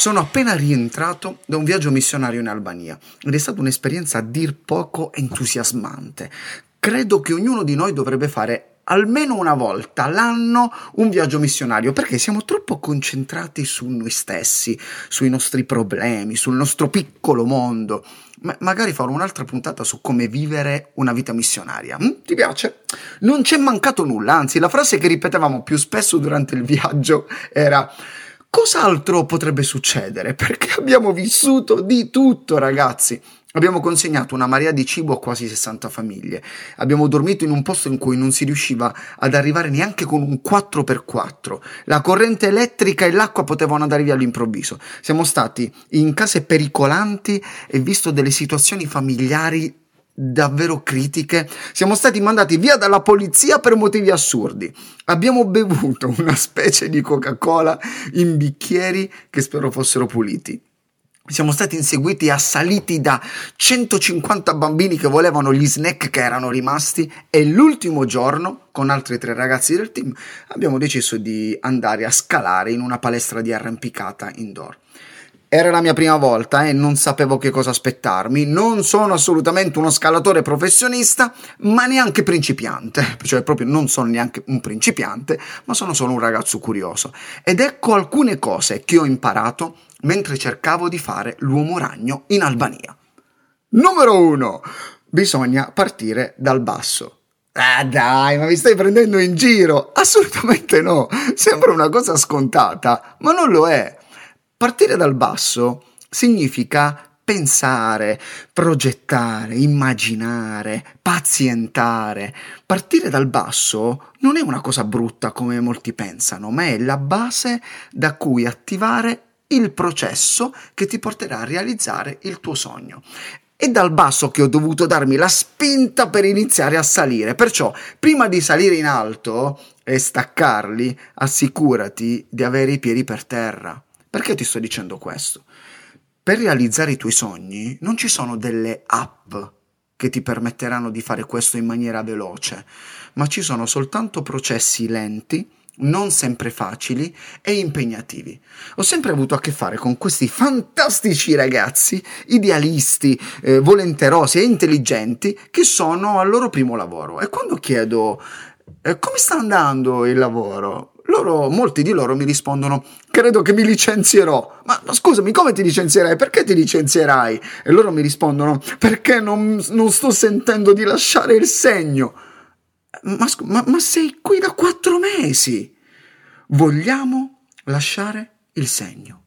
Sono appena rientrato da un viaggio missionario in Albania ed è stata un'esperienza a dir poco entusiasmante. Credo che ognuno di noi dovrebbe fare almeno una volta l'anno un viaggio missionario perché siamo troppo concentrati su noi stessi, sui nostri problemi, sul nostro piccolo mondo. Ma magari farò un'altra puntata su come vivere una vita missionaria. Mm? Ti piace? Non c'è mancato nulla, anzi la frase che ripetevamo più spesso durante il viaggio era Cos'altro potrebbe succedere? Perché abbiamo vissuto di tutto, ragazzi. Abbiamo consegnato una marea di cibo a quasi 60 famiglie. Abbiamo dormito in un posto in cui non si riusciva ad arrivare neanche con un 4x4. La corrente elettrica e l'acqua potevano andare via all'improvviso. Siamo stati in case pericolanti e visto delle situazioni familiari davvero critiche. Siamo stati mandati via dalla polizia per motivi assurdi. Abbiamo bevuto una specie di Coca-Cola in bicchieri che spero fossero puliti. Siamo stati inseguiti e assaliti da 150 bambini che volevano gli snack che erano rimasti e l'ultimo giorno, con altri tre ragazzi del team, abbiamo deciso di andare a scalare in una palestra di arrampicata indoor. Era la mia prima volta e non sapevo che cosa aspettarmi. Non sono assolutamente uno scalatore professionista, ma neanche principiante. Cioè, proprio non sono neanche un principiante, ma sono solo un ragazzo curioso. Ed ecco alcune cose che ho imparato mentre cercavo di fare l'uomo ragno in Albania. Numero 1. Bisogna partire dal basso. Ah dai, ma mi stai prendendo in giro? Assolutamente no. Sembra una cosa scontata, ma non lo è. Partire dal basso significa pensare, progettare, immaginare, pazientare. Partire dal basso non è una cosa brutta come molti pensano, ma è la base da cui attivare il processo che ti porterà a realizzare il tuo sogno. È dal basso che ho dovuto darmi la spinta per iniziare a salire. Perciò, prima di salire in alto e staccarli, assicurati di avere i piedi per terra. Perché ti sto dicendo questo? Per realizzare i tuoi sogni non ci sono delle app che ti permetteranno di fare questo in maniera veloce, ma ci sono soltanto processi lenti, non sempre facili e impegnativi. Ho sempre avuto a che fare con questi fantastici ragazzi, idealisti, eh, volenterosi e intelligenti, che sono al loro primo lavoro. E quando chiedo eh, come sta andando il lavoro, loro, molti di loro mi rispondono: Credo che mi licenzierò. Ma, ma, scusami, come ti licenzierai? Perché ti licenzierai? E loro mi rispondono: Perché non, non sto sentendo di lasciare il segno. Ma, ma, ma sei qui da quattro mesi. Vogliamo lasciare il segno.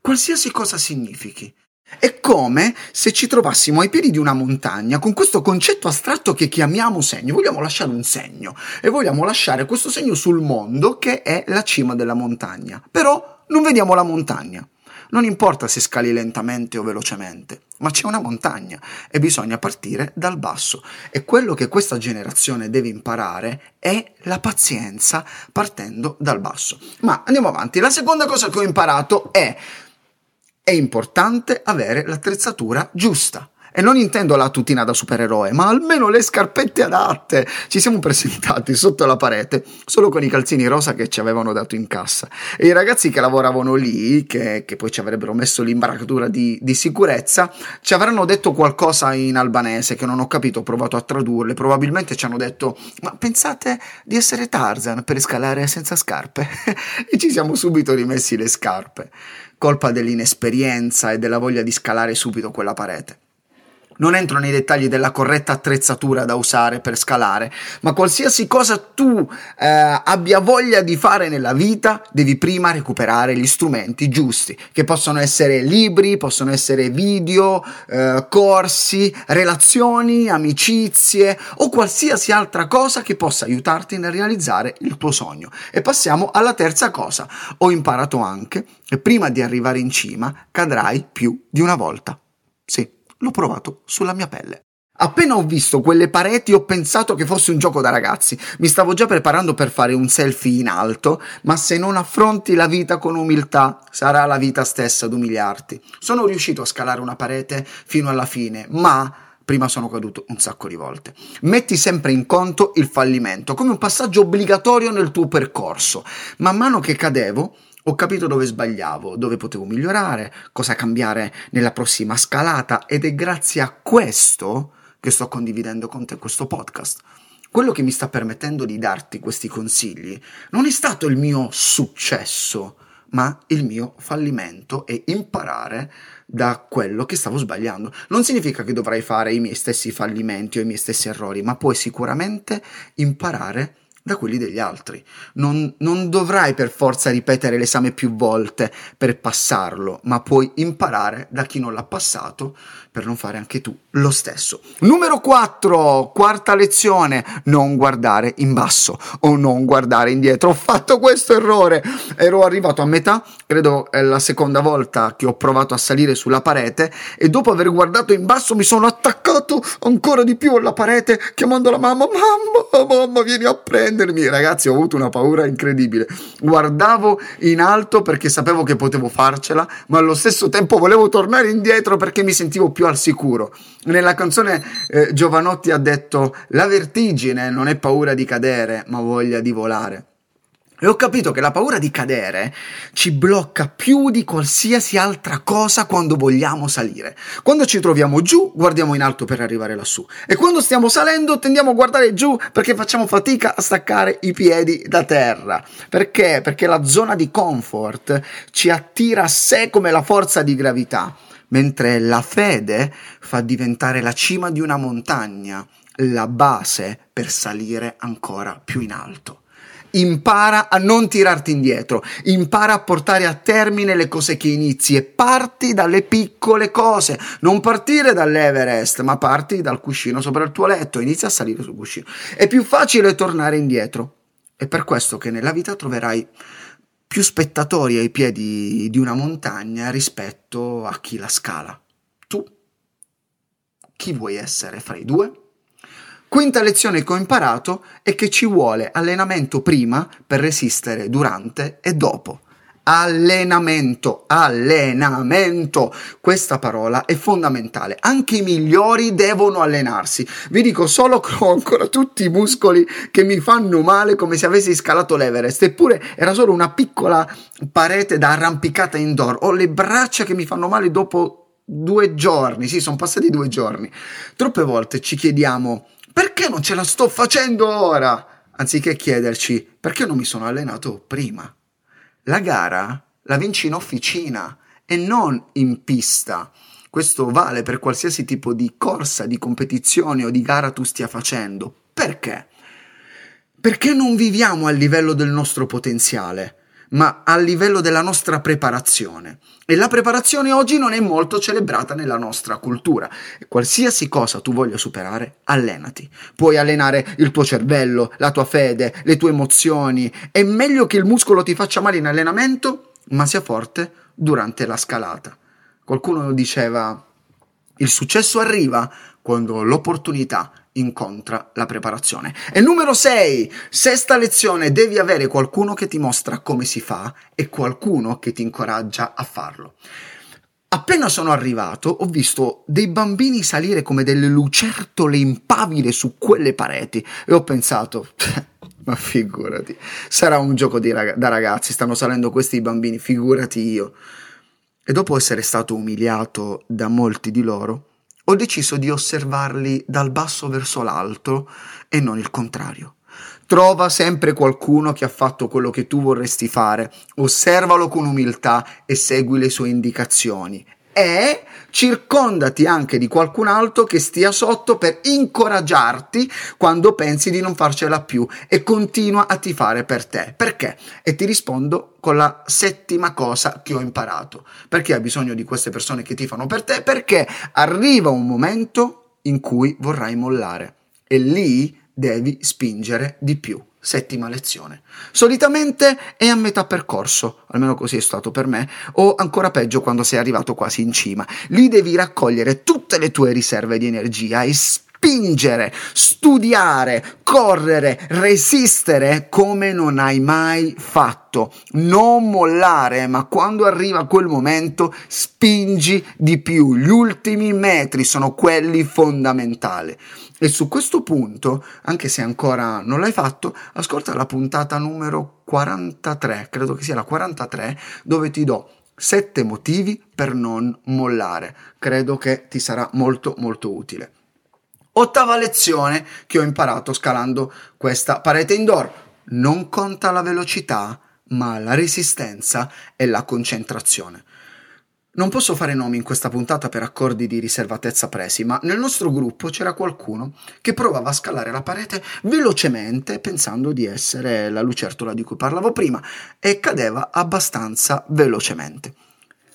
Qualsiasi cosa significhi. È come se ci trovassimo ai piedi di una montagna con questo concetto astratto che chiamiamo segno. Vogliamo lasciare un segno e vogliamo lasciare questo segno sul mondo che è la cima della montagna. Però non vediamo la montagna. Non importa se scali lentamente o velocemente, ma c'è una montagna e bisogna partire dal basso. E quello che questa generazione deve imparare è la pazienza partendo dal basso. Ma andiamo avanti. La seconda cosa che ho imparato è è importante avere l'attrezzatura giusta. E non intendo la tutina da supereroe, ma almeno le scarpette adatte. Ci siamo presentati sotto la parete solo con i calzini rosa che ci avevano dato in cassa. E i ragazzi che lavoravano lì, che, che poi ci avrebbero messo l'imbraccatura di, di, sicurezza, ci avranno detto qualcosa in albanese che non ho capito, ho provato a tradurle. Probabilmente ci hanno detto: Ma pensate di essere Tarzan per scalare senza scarpe? e ci siamo subito rimessi le scarpe colpa dell'inesperienza e della voglia di scalare subito quella parete. Non entro nei dettagli della corretta attrezzatura da usare per scalare, ma qualsiasi cosa tu eh, abbia voglia di fare nella vita, devi prima recuperare gli strumenti giusti, che possono essere libri, possono essere video, eh, corsi, relazioni, amicizie o qualsiasi altra cosa che possa aiutarti nel realizzare il tuo sogno. E passiamo alla terza cosa. Ho imparato anche che prima di arrivare in cima cadrai più di una volta. Sì l'ho provato sulla mia pelle. Appena ho visto quelle pareti ho pensato che fosse un gioco da ragazzi. Mi stavo già preparando per fare un selfie in alto, ma se non affronti la vita con umiltà, sarà la vita stessa ad umiliarti. Sono riuscito a scalare una parete fino alla fine, ma prima sono caduto un sacco di volte. Metti sempre in conto il fallimento come un passaggio obbligatorio nel tuo percorso. Man mano che cadevo, ho capito dove sbagliavo, dove potevo migliorare, cosa cambiare nella prossima scalata ed è grazie a questo che sto condividendo con te questo podcast. Quello che mi sta permettendo di darti questi consigli non è stato il mio successo, ma il mio fallimento e imparare da quello che stavo sbagliando. Non significa che dovrai fare i miei stessi fallimenti o i miei stessi errori, ma puoi sicuramente imparare da quelli degli altri. Non, non, dovrai per forza ripetere l'esame più volte per passarlo, ma puoi imparare da chi non l'ha passato per non fare anche tu lo stesso. Numero 4, quarta lezione, non guardare in basso o non guardare indietro. Ho fatto questo errore, ero arrivato a metà, credo è la seconda volta che ho provato a salire sulla parete e dopo aver guardato in basso mi sono attaccato ancora di più alla parete chiamando la mamma, mamma, mamma vieni a prendermi. Ragazzi ho avuto una paura incredibile. Guardavo in alto perché sapevo che potevo farcela, ma allo stesso tempo volevo tornare indietro perché mi sentivo più al sicuro. Nella canzone eh, Giovanotti ha detto la vertigine non è paura di cadere, ma voglia di volare. E ho capito che la paura di cadere ci blocca più di qualsiasi altra cosa quando vogliamo salire. Quando ci troviamo giù, guardiamo in alto per arrivare lassù. E quando stiamo salendo, tendiamo a guardare giù perché facciamo fatica a staccare i piedi da terra. Perché? Perché la zona di comfort ci attira a sé come la forza di gravità mentre la fede fa diventare la cima di una montagna la base per salire ancora più in alto. Impara a non tirarti indietro, impara a portare a termine le cose che inizi e parti dalle piccole cose. Non partire dall'Everest, ma parti dal cuscino sopra il tuo letto, inizia a salire sul cuscino. È più facile tornare indietro. È per questo che nella vita troverai più spettatori ai piedi di una montagna rispetto a chi la scala. Tu chi vuoi essere fra i due? Quinta lezione che ho imparato è che ci vuole allenamento prima per resistere durante e dopo allenamento, allenamento. Questa parola è fondamentale. Anche i migliori devono allenarsi. Vi dico solo che ho ancora tutti i muscoli che mi fanno male come se avessi scalato l'Everest, eppure era solo una piccola parete da arrampicata indoor. Ho le braccia che mi fanno male dopo due giorni. Sì, sono passati due giorni. Troppe volte ci chiediamo perché non ce la sto facendo ora? Anziché chiederci perché non mi sono allenato prima. La gara la vinci in officina e non in pista. Questo vale per qualsiasi tipo di corsa, di competizione o di gara tu stia facendo. Perché? Perché non viviamo al livello del nostro potenziale ma a livello della nostra preparazione. E la preparazione oggi non è molto celebrata nella nostra cultura. Qualsiasi cosa tu voglia superare, allenati. Puoi allenare il tuo cervello, la tua fede, le tue emozioni. È meglio che il muscolo ti faccia male in allenamento, ma sia forte durante la scalata. Qualcuno diceva, il successo arriva quando l'opportunità incontra la preparazione. E numero 6, sesta lezione, devi avere qualcuno che ti mostra come si fa e qualcuno che ti incoraggia a farlo. Appena sono arrivato ho visto dei bambini salire come delle lucertole impavide su quelle pareti e ho pensato, ma figurati, sarà un gioco rag- da ragazzi, stanno salendo questi bambini, figurati io. E dopo essere stato umiliato da molti di loro, ho deciso di osservarli dal basso verso l'alto e non il contrario. Trova sempre qualcuno che ha fatto quello che tu vorresti fare, osservalo con umiltà e segui le sue indicazioni e circondati anche di qualcun altro che stia sotto per incoraggiarti quando pensi di non farcela più e continua a tifare per te. Perché? E ti rispondo con la settima cosa che ho imparato. Perché hai bisogno di queste persone che tifano per te? Perché arriva un momento in cui vorrai mollare e lì devi spingere di più. Settima lezione. Solitamente è a metà percorso, almeno così è stato per me, o ancora peggio quando sei arrivato quasi in cima. Lì devi raccogliere tutte le tue riserve di energia e spingere, studiare, correre, resistere come non hai mai fatto. Non mollare, ma quando arriva quel momento spingi di più. Gli ultimi metri sono quelli fondamentali. E su questo punto, anche se ancora non l'hai fatto, ascolta la puntata numero 43, credo che sia la 43, dove ti do sette motivi per non mollare. Credo che ti sarà molto molto utile. Ottava lezione che ho imparato scalando questa parete indoor. Non conta la velocità, ma la resistenza e la concentrazione. Non posso fare nomi in questa puntata per accordi di riservatezza presi, ma nel nostro gruppo c'era qualcuno che provava a scalare la parete velocemente pensando di essere la lucertola di cui parlavo prima e cadeva abbastanza velocemente.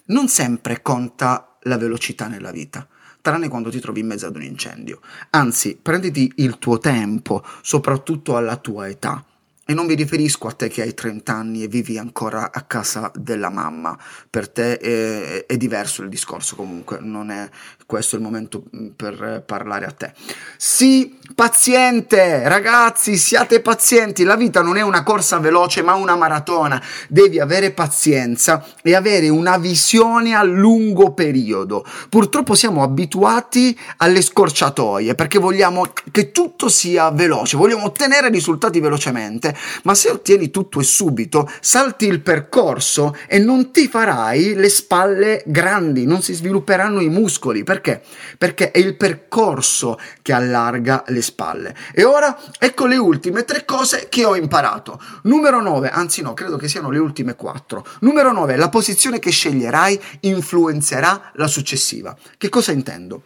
Non sempre conta la velocità nella vita tranne quando ti trovi in mezzo ad un incendio. Anzi, prenditi il tuo tempo, soprattutto alla tua età. E non mi riferisco a te che hai 30 anni e vivi ancora a casa della mamma. Per te è, è, diverso il discorso comunque, non è questo il momento mm, per parlare a te. Sii paziente, ragazzi, siate pazienti. La vita non è una corsa veloce, ma una maratona. Devi avere pazienza e avere una visione a lungo periodo. Purtroppo siamo abituati alle scorciatoie perché vogliamo che tutto sia veloce, vogliamo ottenere risultati velocemente ma se ottieni tutto e subito, salti il percorso e non ti farai le spalle grandi, non si svilupperanno i muscoli. Perché? Perché è il percorso che allarga le spalle. E ora ecco le ultime tre cose che ho imparato. Numero 9, anzi no, credo che siano le ultime quattro. Numero 9, la posizione che sceglierai influenzerà la successiva. Che cosa intendo?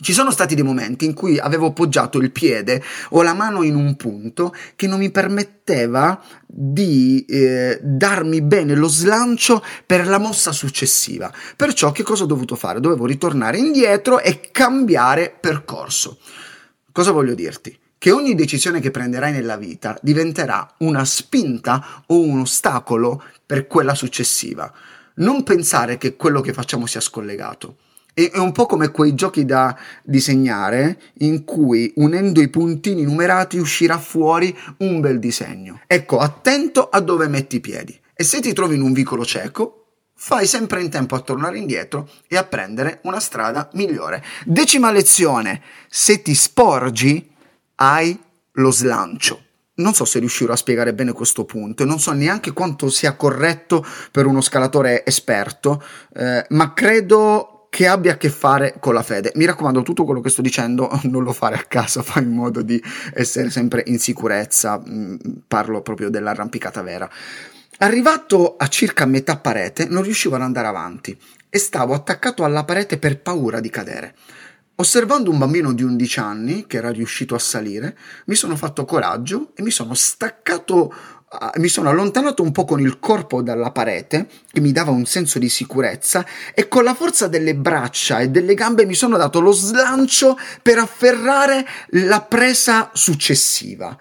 Ci sono stati dei momenti in cui avevo poggiato il piede o la mano in un punto che non mi permetteva di eh, darmi bene lo slancio per la mossa successiva. Perciò che cosa ho dovuto fare? Dovevo ritornare indietro e cambiare percorso. Cosa voglio dirti? Che ogni decisione che prenderai nella vita diventerà una spinta o un ostacolo per quella successiva. Non pensare che quello che facciamo sia scollegato è un po' come quei giochi da disegnare in cui unendo i puntini numerati uscirà fuori un bel disegno. Ecco, attento a dove metti i piedi. E se ti trovi in un vicolo cieco, fai sempre in tempo a tornare indietro e a prendere una strada migliore. Decima lezione, se ti sporgi hai lo slancio. Non so se riuscirò a spiegare bene questo punto e non so neanche quanto sia corretto per uno scalatore esperto, eh, ma credo che abbia a che fare con la fede. Mi raccomando, tutto quello che sto dicendo non lo fare a casa, fai in modo di essere sempre in sicurezza, mm, parlo proprio dell'arrampicata vera. Arrivato a circa metà parete, non riuscivo ad andare avanti e stavo attaccato alla parete per paura di cadere. Osservando un bambino di 11 anni che era riuscito a salire, mi sono fatto coraggio e mi sono staccato mi sono allontanato un po' con il corpo dalla parete, che mi dava un senso di sicurezza, e con la forza delle braccia e delle gambe mi sono dato lo slancio per afferrare la presa successiva.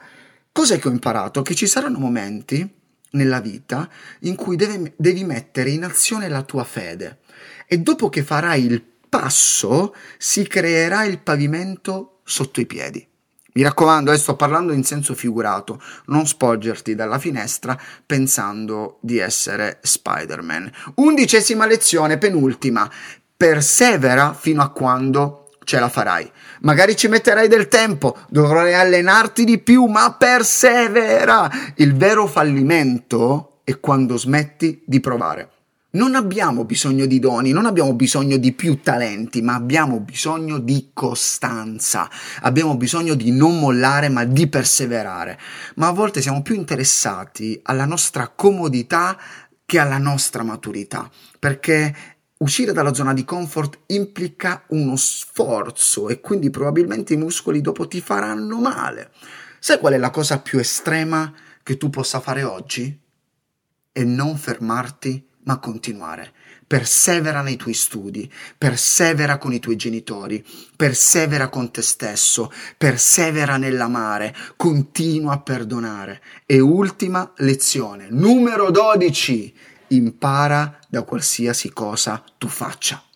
Cos'è che ho imparato? Che ci saranno momenti nella vita in cui devi, devi mettere in azione la tua fede e dopo che farai il passo si creerà il pavimento sotto i piedi. Mi raccomando, eh, sto parlando in senso figurato, non spoggerti dalla finestra pensando di essere Spider-Man. Undicesima lezione, penultima. Persevera fino a quando ce la farai. Magari ci metterai del tempo, dovrai allenarti di più, ma persevera. Il vero fallimento è quando smetti di provare. Non abbiamo bisogno di doni, non abbiamo bisogno di più talenti, ma abbiamo bisogno di costanza. Abbiamo bisogno di non mollare, ma di perseverare. Ma a volte siamo più interessati alla nostra comodità che alla nostra maturità, perché uscire dalla zona di comfort implica uno sforzo e quindi probabilmente i muscoli dopo ti faranno male. Sai qual è la cosa più estrema che tu possa fare oggi? E non fermarti ma continuare. persevera nei tuoi studi, persevera con i tuoi genitori, persevera con te stesso, persevera nell'amare, continua a perdonare. E ultima lezione, numero 12, impara da qualsiasi cosa tu faccia.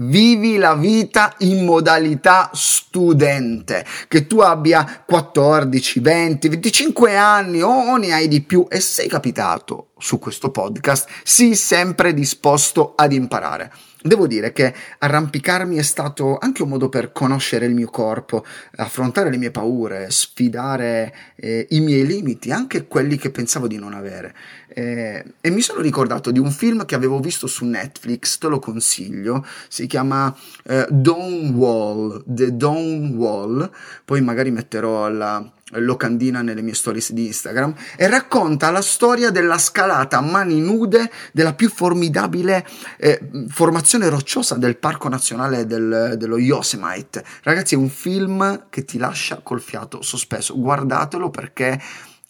Vivi la vita in modalità studente, che tu abbia 14, 20, 25 anni o ne hai di più e sei capitato su questo podcast, sii sempre disposto ad imparare. Devo dire che arrampicarmi è stato anche un modo per conoscere il mio corpo, affrontare le mie paure, sfidare eh, i miei limiti, anche quelli che pensavo di non avere. Eh, e mi sono ricordato di un film che avevo visto su Netflix, te lo consiglio, si chiama eh, Dawn Wall, The Dawn Wall, poi magari metterò la locandina nelle mie stories di Instagram e racconta la storia della scalata a mani nude della più formidabile eh, formazione rocciosa del parco nazionale del, dello Yosemite. Ragazzi, è un film che ti lascia col fiato sospeso. Guardatelo perché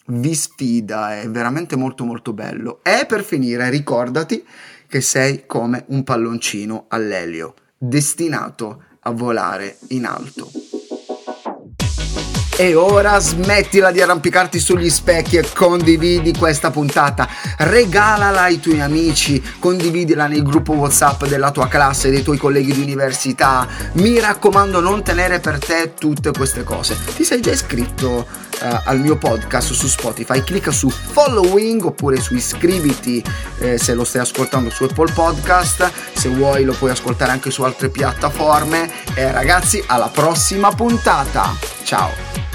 vi sfida, è veramente molto molto bello. E per finire, ricordati che sei come un palloncino all'elio, destinato a volare in alto. E ora smettila di arrampicarti sugli specchi e condividi questa puntata. Regalala ai tuoi amici, condividila nel gruppo WhatsApp della tua classe, dei tuoi colleghi di università. Mi raccomando, non tenere per te tutte queste cose. Ti sei già iscritto uh, al mio podcast su Spotify? Clicca su following oppure su iscriviti eh, se lo stai ascoltando su Apple Podcast. Se vuoi lo puoi ascoltare anche su altre piattaforme. E ragazzi, alla prossima puntata. Ciao!